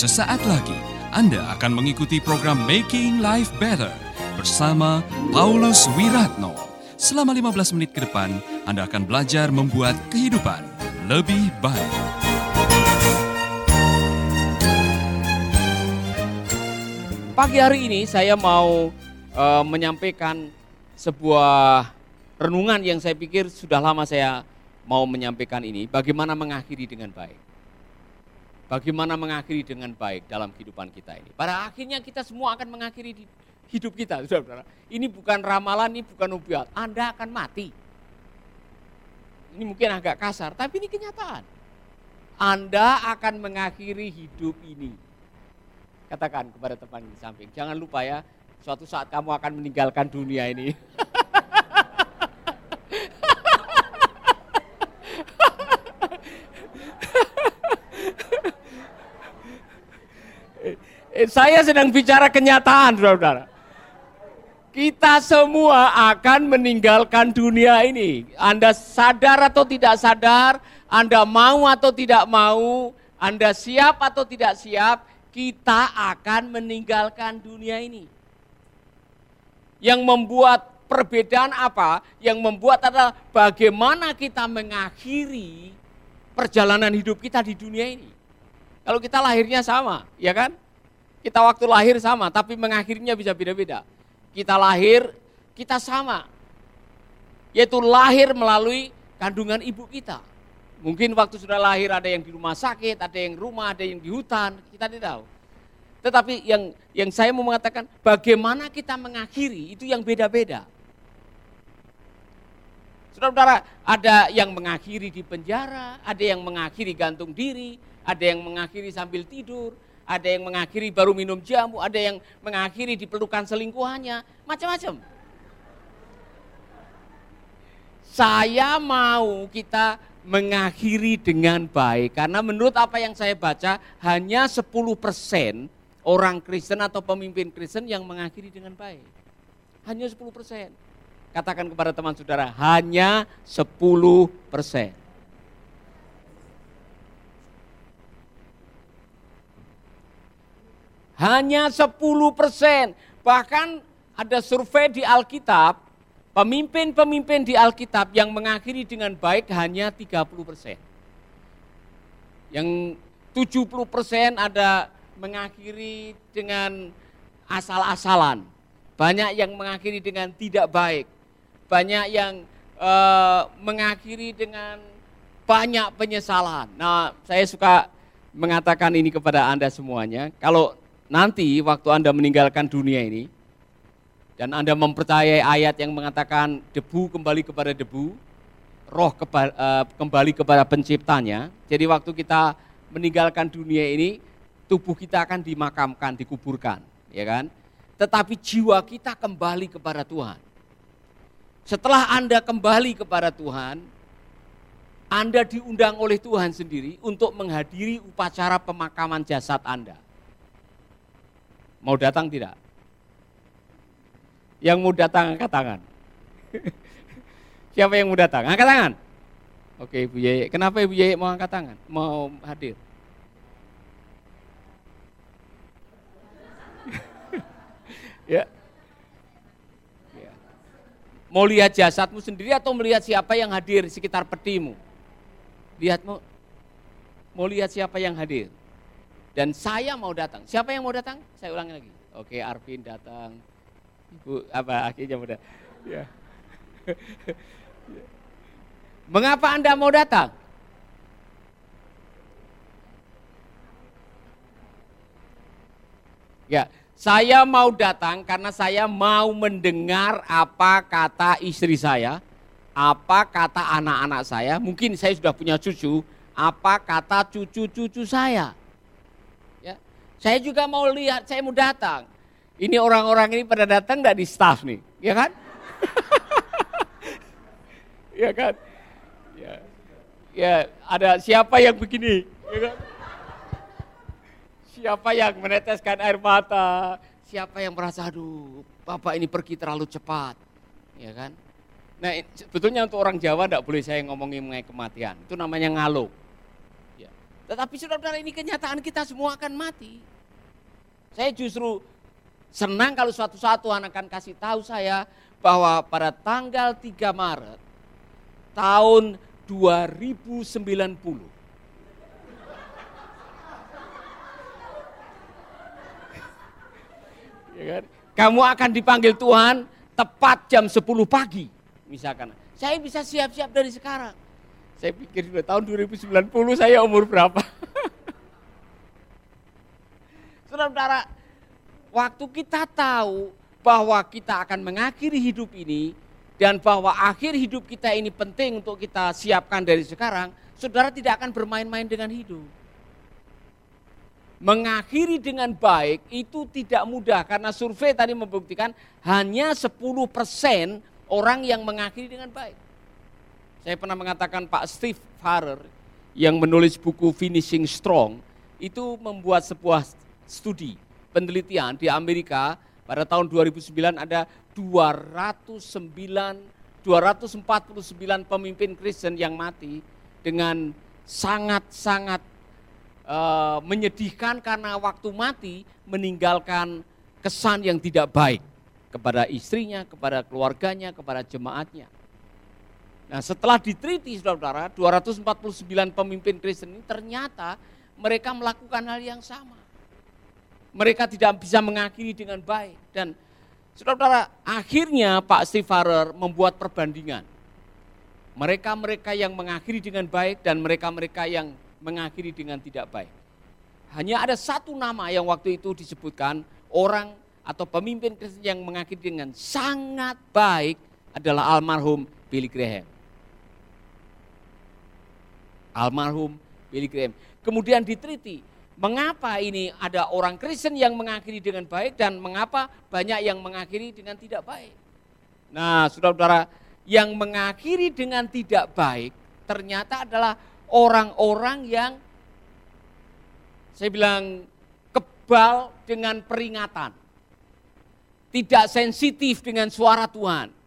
Sesaat lagi Anda akan mengikuti program Making Life Better bersama Paulus Wiratno. Selama 15 menit ke depan, Anda akan belajar membuat kehidupan lebih baik. Pagi hari ini saya mau uh, menyampaikan sebuah renungan yang saya pikir sudah lama saya mau menyampaikan ini. Bagaimana mengakhiri dengan baik. Bagaimana mengakhiri dengan baik dalam kehidupan kita ini. Pada akhirnya kita semua akan mengakhiri hidup kita, saudara-saudara. Ini bukan ramalan, ini bukan ubiat. Anda akan mati. Ini mungkin agak kasar, tapi ini kenyataan. Anda akan mengakhiri hidup ini Katakan kepada teman di samping, jangan lupa ya, suatu saat kamu akan meninggalkan dunia ini. Saya sedang bicara kenyataan, saudara-saudara. Kita semua akan meninggalkan dunia ini. Anda sadar atau tidak sadar, Anda mau atau tidak mau, Anda siap atau tidak siap, kita akan meninggalkan dunia ini. Yang membuat perbedaan apa? Yang membuat adalah bagaimana kita mengakhiri perjalanan hidup kita di dunia ini. Kalau kita lahirnya sama, ya kan? Kita waktu lahir sama, tapi mengakhirinya bisa beda-beda. Kita lahir, kita sama. Yaitu lahir melalui kandungan ibu kita. Mungkin waktu sudah lahir ada yang di rumah sakit, ada yang rumah, ada yang di hutan, kita tidak tahu. Tetapi yang yang saya mau mengatakan bagaimana kita mengakhiri itu yang beda-beda. Saudara-saudara, ada yang mengakhiri di penjara, ada yang mengakhiri gantung diri, ada yang mengakhiri sambil tidur, ada yang mengakhiri baru minum jamu, ada yang mengakhiri di pelukan selingkuhannya, macam-macam. Saya mau kita mengakhiri dengan baik karena menurut apa yang saya baca hanya 10% orang Kristen atau pemimpin Kristen yang mengakhiri dengan baik. Hanya 10%. Katakan kepada teman saudara, hanya 10%. Hanya 10%. Bahkan ada survei di Alkitab Pemimpin-pemimpin di Alkitab yang mengakhiri dengan baik hanya 30 persen. Yang 70 persen ada mengakhiri dengan asal-asalan. Banyak yang mengakhiri dengan tidak baik. Banyak yang uh, mengakhiri dengan banyak penyesalan. Nah, saya suka mengatakan ini kepada Anda semuanya. Kalau nanti waktu Anda meninggalkan dunia ini, dan Anda mempercayai ayat yang mengatakan debu kembali kepada debu, roh keba, uh, kembali kepada penciptanya. Jadi waktu kita meninggalkan dunia ini, tubuh kita akan dimakamkan, dikuburkan, ya kan? Tetapi jiwa kita kembali kepada Tuhan. Setelah Anda kembali kepada Tuhan, Anda diundang oleh Tuhan sendiri untuk menghadiri upacara pemakaman jasad Anda. Mau datang tidak? Yang mau datang angkat tangan. Siapa yang mau datang? Angkat tangan. Oke Ibu Yeye. Kenapa Ibu Yeye mau angkat tangan? Mau hadir? ya. ya. Mau lihat jasadmu sendiri atau melihat siapa yang hadir di sekitar petimu? Lihatmu, mau lihat siapa yang hadir. Dan saya mau datang. Siapa yang mau datang? Saya ulangi lagi. Oke, Arvin datang. Ibu apa akhirnya muda. Ya. Mengapa Anda mau datang? Ya, saya mau datang karena saya mau mendengar apa kata istri saya, apa kata anak-anak saya. Mungkin saya sudah punya cucu, apa kata cucu-cucu saya. Ya, saya juga mau lihat, saya mau datang ini orang-orang ini pada datang nggak di staff nih, ya kan? ya kan? Ya, ya ada siapa yang begini, ya kan? Siapa yang meneteskan air mata? Siapa yang merasa, aduh, bapak ini pergi terlalu cepat, ya kan? Nah, sebetulnya untuk orang Jawa tidak boleh saya ngomongin mengenai kematian. Itu namanya ngaluh. Tetapi saudara-saudara ini kenyataan kita semua akan mati. Saya justru senang kalau suatu saat Tuhan akan kasih tahu saya bahwa pada tanggal 3 Maret tahun 2090 ya kan? Kamu akan dipanggil Tuhan tepat jam 10 pagi misalkan. Saya bisa siap-siap dari sekarang. Saya pikir sudah tahun 2090 saya umur berapa. Saudara-saudara, waktu kita tahu bahwa kita akan mengakhiri hidup ini dan bahwa akhir hidup kita ini penting untuk kita siapkan dari sekarang, saudara tidak akan bermain-main dengan hidup. Mengakhiri dengan baik itu tidak mudah karena survei tadi membuktikan hanya 10% orang yang mengakhiri dengan baik. Saya pernah mengatakan Pak Steve Farrer yang menulis buku Finishing Strong itu membuat sebuah studi penelitian di Amerika pada tahun 2009 ada 209 249 pemimpin Kristen yang mati dengan sangat-sangat uh, menyedihkan karena waktu mati meninggalkan kesan yang tidak baik kepada istrinya, kepada keluarganya, kepada jemaatnya. Nah setelah diteliti saudara-saudara, 249 pemimpin Kristen ini ternyata mereka melakukan hal yang sama. Mereka tidak bisa mengakhiri dengan baik. Dan saudara-saudara, akhirnya Pak Steve Farrer membuat perbandingan. Mereka-mereka yang mengakhiri dengan baik dan mereka-mereka yang mengakhiri dengan tidak baik. Hanya ada satu nama yang waktu itu disebutkan orang atau pemimpin Kristen yang mengakhiri dengan sangat baik adalah almarhum Billy Graham. Almarhum Billy Graham. Kemudian diteliti, mengapa ini ada orang Kristen yang mengakhiri dengan baik dan mengapa banyak yang mengakhiri dengan tidak baik. Nah, saudara-saudara, yang mengakhiri dengan tidak baik ternyata adalah orang-orang yang saya bilang kebal dengan peringatan. Tidak sensitif dengan suara Tuhan.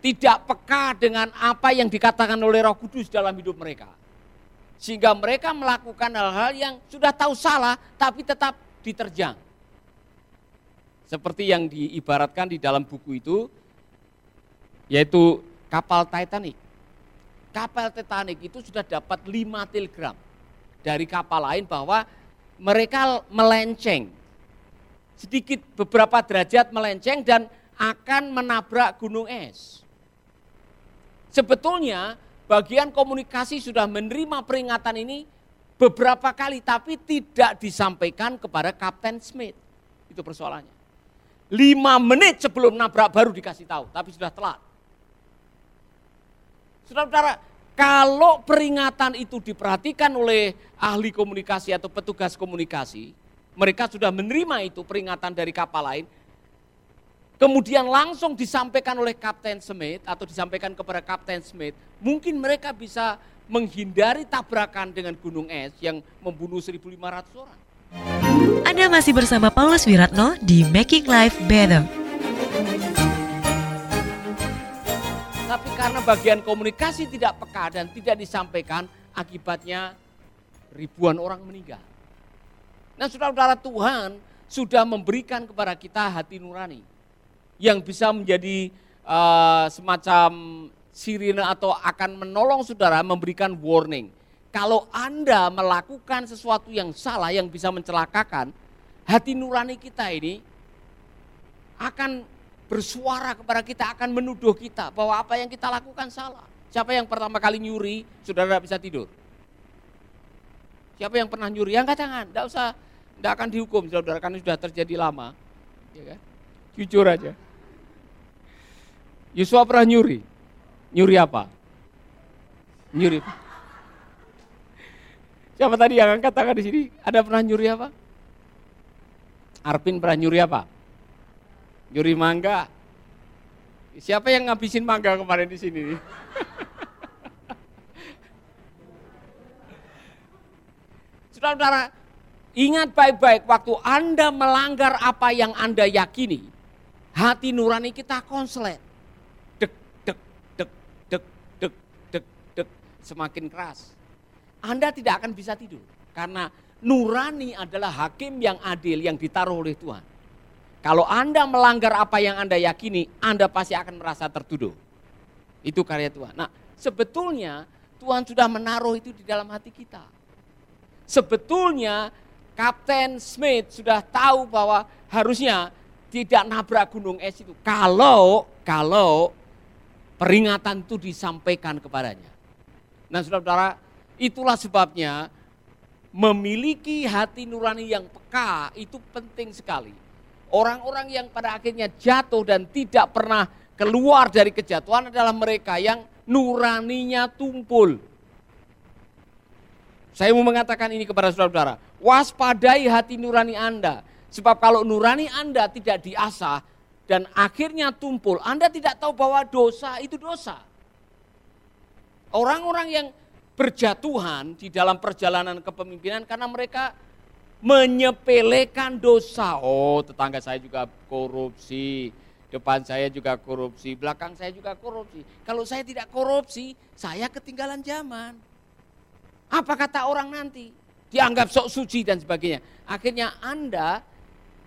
Tidak peka dengan apa yang dikatakan oleh Roh Kudus dalam hidup mereka. Sehingga mereka melakukan hal-hal yang sudah tahu salah tapi tetap diterjang. Seperti yang diibaratkan di dalam buku itu yaitu kapal Titanic kapal Titanic itu sudah dapat 5 telegram dari kapal lain bahwa mereka melenceng. Sedikit beberapa derajat melenceng dan akan menabrak gunung es. Sebetulnya bagian komunikasi sudah menerima peringatan ini beberapa kali tapi tidak disampaikan kepada Kapten Smith. Itu persoalannya. Lima menit sebelum nabrak baru dikasih tahu, tapi sudah telat. Saudara-saudara, kalau peringatan itu diperhatikan oleh ahli komunikasi atau petugas komunikasi, mereka sudah menerima itu peringatan dari kapal lain, kemudian langsung disampaikan oleh Kapten Smith atau disampaikan kepada Kapten Smith, mungkin mereka bisa menghindari tabrakan dengan gunung es yang membunuh 1.500 orang. Anda masih bersama Paulus Wiratno di Making Life Better. Tapi karena bagian komunikasi tidak peka dan tidak disampaikan, akibatnya ribuan orang meninggal. Nah saudara-saudara Tuhan sudah memberikan kepada kita hati nurani yang bisa menjadi uh, semacam sirine atau akan menolong saudara memberikan warning. Kalau Anda melakukan sesuatu yang salah yang bisa mencelakakan, hati nurani kita ini akan bersuara kepada kita akan menuduh kita bahwa apa yang kita lakukan salah. Siapa yang pertama kali nyuri, saudara bisa tidur. Siapa yang pernah nyuri? Ya angkat tangan, tidak usah, tidak akan dihukum saudara karena sudah terjadi lama. Ya kan? Jujur aja. Yusuf pernah nyuri. Nyuri apa? Nyuri. Siapa tadi yang angkat tangan di sini? Ada pernah nyuri apa? Arpin pernah nyuri apa? Nyuri mangga. Siapa yang ngabisin mangga kemarin di sini? Saudara-saudara, ingat baik-baik waktu Anda melanggar apa yang Anda yakini, hati nurani kita konslet. Semakin keras. Anda tidak akan bisa tidur. Karena nurani adalah hakim yang adil yang ditaruh oleh Tuhan. Kalau Anda melanggar apa yang Anda yakini, Anda pasti akan merasa tertuduh. Itu karya Tuhan. Nah, sebetulnya Tuhan sudah menaruh itu di dalam hati kita. Sebetulnya Kapten Smith sudah tahu bahwa harusnya tidak nabrak gunung es itu. Kalau kalau peringatan itu disampaikan kepadanya. Nah, saudara-saudara, itulah sebabnya memiliki hati nurani yang peka itu penting sekali Orang-orang yang pada akhirnya jatuh dan tidak pernah keluar dari kejatuhan adalah mereka yang nuraninya tumpul. Saya mau mengatakan ini kepada saudara-saudara, waspadai hati nurani Anda. Sebab kalau nurani Anda tidak diasah dan akhirnya tumpul, Anda tidak tahu bahwa dosa itu dosa. Orang-orang yang berjatuhan di dalam perjalanan kepemimpinan karena mereka menyepelekan dosa. Oh, tetangga saya juga korupsi, depan saya juga korupsi, belakang saya juga korupsi. Kalau saya tidak korupsi, saya ketinggalan zaman. Apa kata orang nanti? Dianggap sok suci dan sebagainya. Akhirnya Anda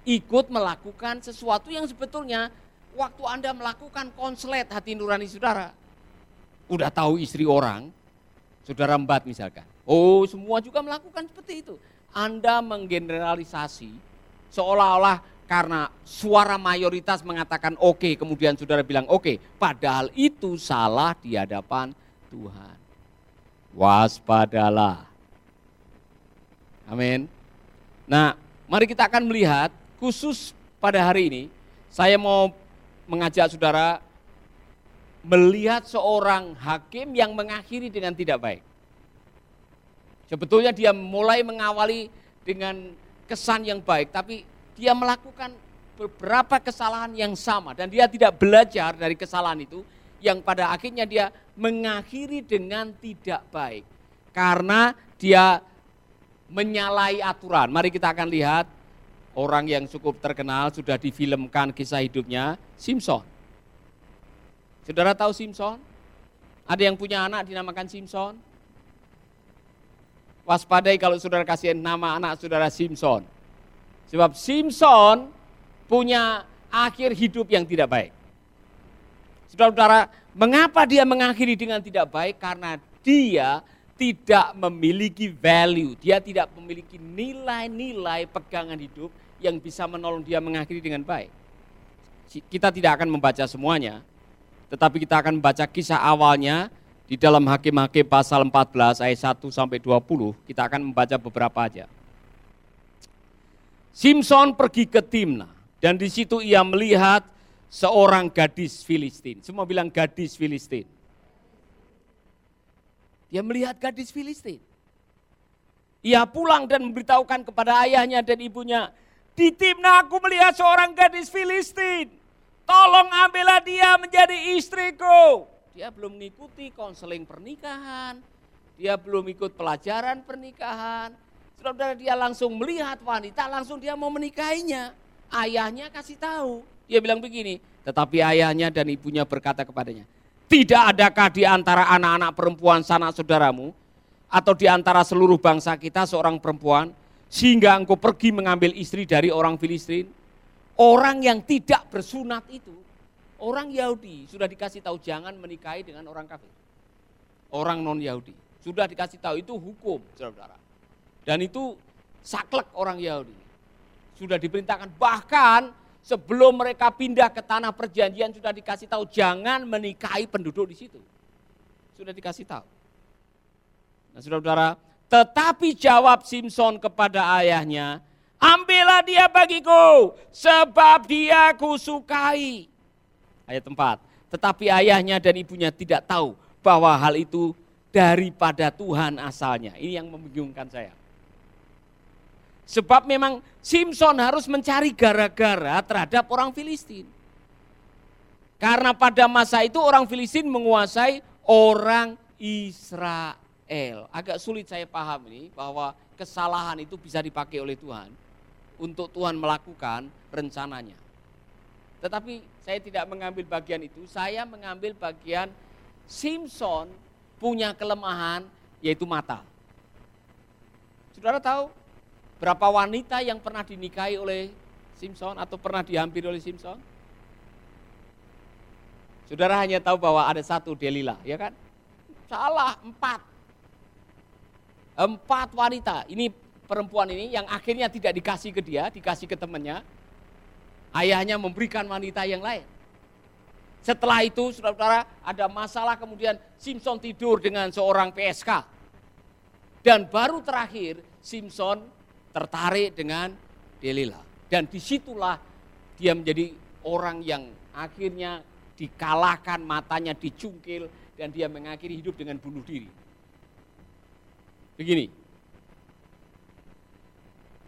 ikut melakukan sesuatu yang sebetulnya waktu Anda melakukan konslet hati nurani saudara. Udah tahu istri orang, saudara embat misalkan. Oh semua juga melakukan seperti itu. Anda menggeneralisasi seolah-olah karena suara mayoritas mengatakan oke, okay, kemudian saudara bilang oke, okay, padahal itu salah di hadapan Tuhan. Waspadalah. Amin. Nah, mari kita akan melihat khusus pada hari ini, saya mau mengajak saudara melihat seorang hakim yang mengakhiri dengan tidak baik. Sebetulnya dia mulai mengawali dengan kesan yang baik, tapi dia melakukan beberapa kesalahan yang sama dan dia tidak belajar dari kesalahan itu yang pada akhirnya dia mengakhiri dengan tidak baik karena dia menyalahi aturan. Mari kita akan lihat orang yang cukup terkenal sudah difilmkan kisah hidupnya, Simpson. Saudara tahu Simpson? Ada yang punya anak dinamakan Simpson? waspadai kalau saudara kasih nama anak saudara Simpson. Sebab Simpson punya akhir hidup yang tidak baik. Saudara-saudara, mengapa dia mengakhiri dengan tidak baik? Karena dia tidak memiliki value, dia tidak memiliki nilai-nilai pegangan hidup yang bisa menolong dia mengakhiri dengan baik. Kita tidak akan membaca semuanya, tetapi kita akan membaca kisah awalnya di dalam Hakim-Hakim pasal 14 ayat 1 sampai 20, kita akan membaca beberapa aja. Simpson pergi ke Timna dan di situ ia melihat seorang gadis Filistin. Semua bilang gadis Filistin. Dia melihat gadis Filistin. Ia pulang dan memberitahukan kepada ayahnya dan ibunya, di Timna aku melihat seorang gadis Filistin. Tolong ambillah dia menjadi istriku. Dia belum mengikuti konseling pernikahan, dia belum ikut pelajaran pernikahan. Saudara dia langsung melihat wanita, langsung dia mau menikahinya. Ayahnya kasih tahu. Dia bilang begini, tetapi ayahnya dan ibunya berkata kepadanya, tidak adakah di antara anak-anak perempuan sanak saudaramu atau di antara seluruh bangsa kita seorang perempuan sehingga engkau pergi mengambil istri dari orang Filistin? Orang yang tidak bersunat itu Orang Yahudi sudah dikasih tahu jangan menikahi dengan orang kafir. Orang non Yahudi. Sudah dikasih tahu itu hukum, saudara-saudara. Dan itu saklek orang Yahudi. Sudah diperintahkan bahkan sebelum mereka pindah ke tanah perjanjian sudah dikasih tahu jangan menikahi penduduk di situ. Sudah dikasih tahu. Nah, saudara-saudara, tetapi jawab Simpson kepada ayahnya, ambillah dia bagiku, sebab dia kusukai ayat 4. Tetapi ayahnya dan ibunya tidak tahu bahwa hal itu daripada Tuhan asalnya. Ini yang membingungkan saya. Sebab memang Simpson harus mencari gara-gara terhadap orang Filistin. Karena pada masa itu orang Filistin menguasai orang Israel. Agak sulit saya paham ini bahwa kesalahan itu bisa dipakai oleh Tuhan untuk Tuhan melakukan rencananya. Tetapi saya tidak mengambil bagian itu, saya mengambil bagian Simpson punya kelemahan yaitu mata. Saudara tahu berapa wanita yang pernah dinikahi oleh Simpson atau pernah dihampiri oleh Simpson? Saudara hanya tahu bahwa ada satu Delila, ya kan? Salah, empat. Empat wanita. Ini perempuan ini yang akhirnya tidak dikasih ke dia, dikasih ke temannya. Ayahnya memberikan wanita yang lain. Setelah itu, saudara-saudara, ada masalah kemudian Simpson tidur dengan seorang PSK. Dan baru terakhir, Simpson tertarik dengan Delila. Dan di situlah dia menjadi orang yang akhirnya dikalahkan, matanya dicungkil, dan dia mengakhiri hidup dengan bunuh diri. Begini,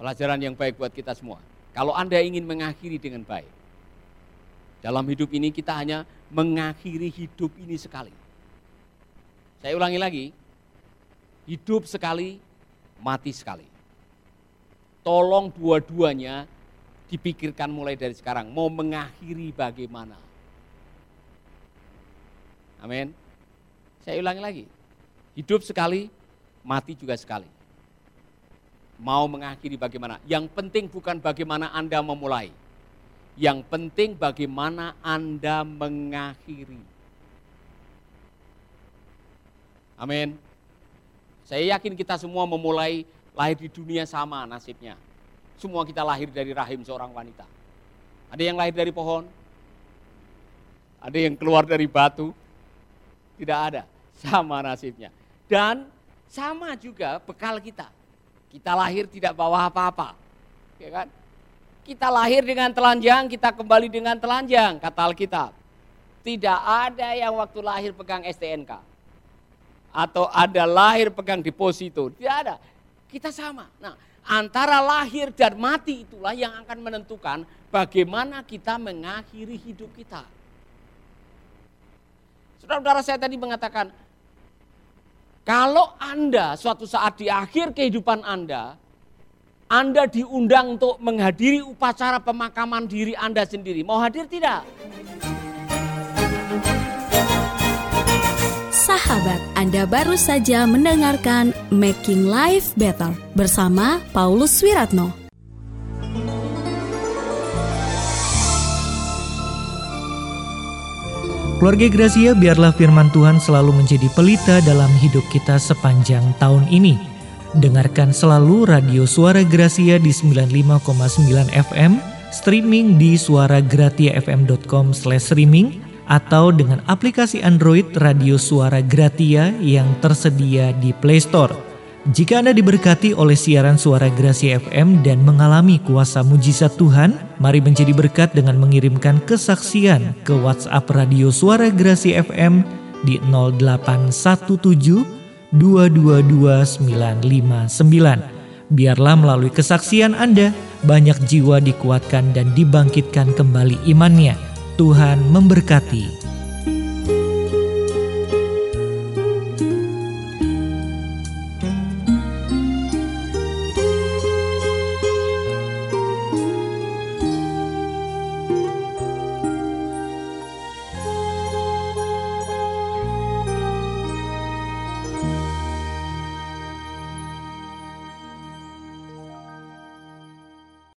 pelajaran yang baik buat kita semua. Kalau Anda ingin mengakhiri dengan baik, dalam hidup ini kita hanya mengakhiri hidup ini sekali. Saya ulangi lagi, hidup sekali, mati sekali. Tolong dua-duanya dipikirkan mulai dari sekarang, mau mengakhiri bagaimana. Amin. Saya ulangi lagi, hidup sekali, mati juga sekali. Mau mengakhiri bagaimana? Yang penting bukan bagaimana Anda memulai, yang penting bagaimana Anda mengakhiri. Amin. Saya yakin kita semua memulai lahir di dunia sama nasibnya. Semua kita lahir dari rahim seorang wanita. Ada yang lahir dari pohon, ada yang keluar dari batu, tidak ada. Sama nasibnya. Dan sama juga bekal kita. Kita lahir tidak bawa apa-apa. Ya kan? Kita lahir dengan telanjang, kita kembali dengan telanjang, kata Alkitab. Tidak ada yang waktu lahir pegang STNK. Atau ada lahir pegang deposito. Tidak ada. Kita sama. Nah, antara lahir dan mati itulah yang akan menentukan bagaimana kita mengakhiri hidup kita. Saudara-saudara saya tadi mengatakan, kalau Anda suatu saat di akhir kehidupan Anda, anda diundang untuk menghadiri upacara pemakaman diri Anda sendiri. Mau hadir tidak? Sahabat, Anda baru saja mendengarkan Making Life Better bersama Paulus Wiratno. Keluarga Gracia, biarlah firman Tuhan selalu menjadi pelita dalam hidup kita sepanjang tahun ini. Dengarkan selalu radio Suara Gracia di 95,9 FM, streaming di suaragratiafm.com streaming atau dengan aplikasi Android Radio Suara Gratia yang tersedia di Play Store. Jika Anda diberkati oleh siaran Suara Gracia FM dan mengalami kuasa mujizat Tuhan, mari menjadi berkat dengan mengirimkan kesaksian ke WhatsApp Radio Suara Gracia FM di 0817 222959. Biarlah melalui kesaksian Anda, banyak jiwa dikuatkan dan dibangkitkan kembali imannya. Tuhan memberkati.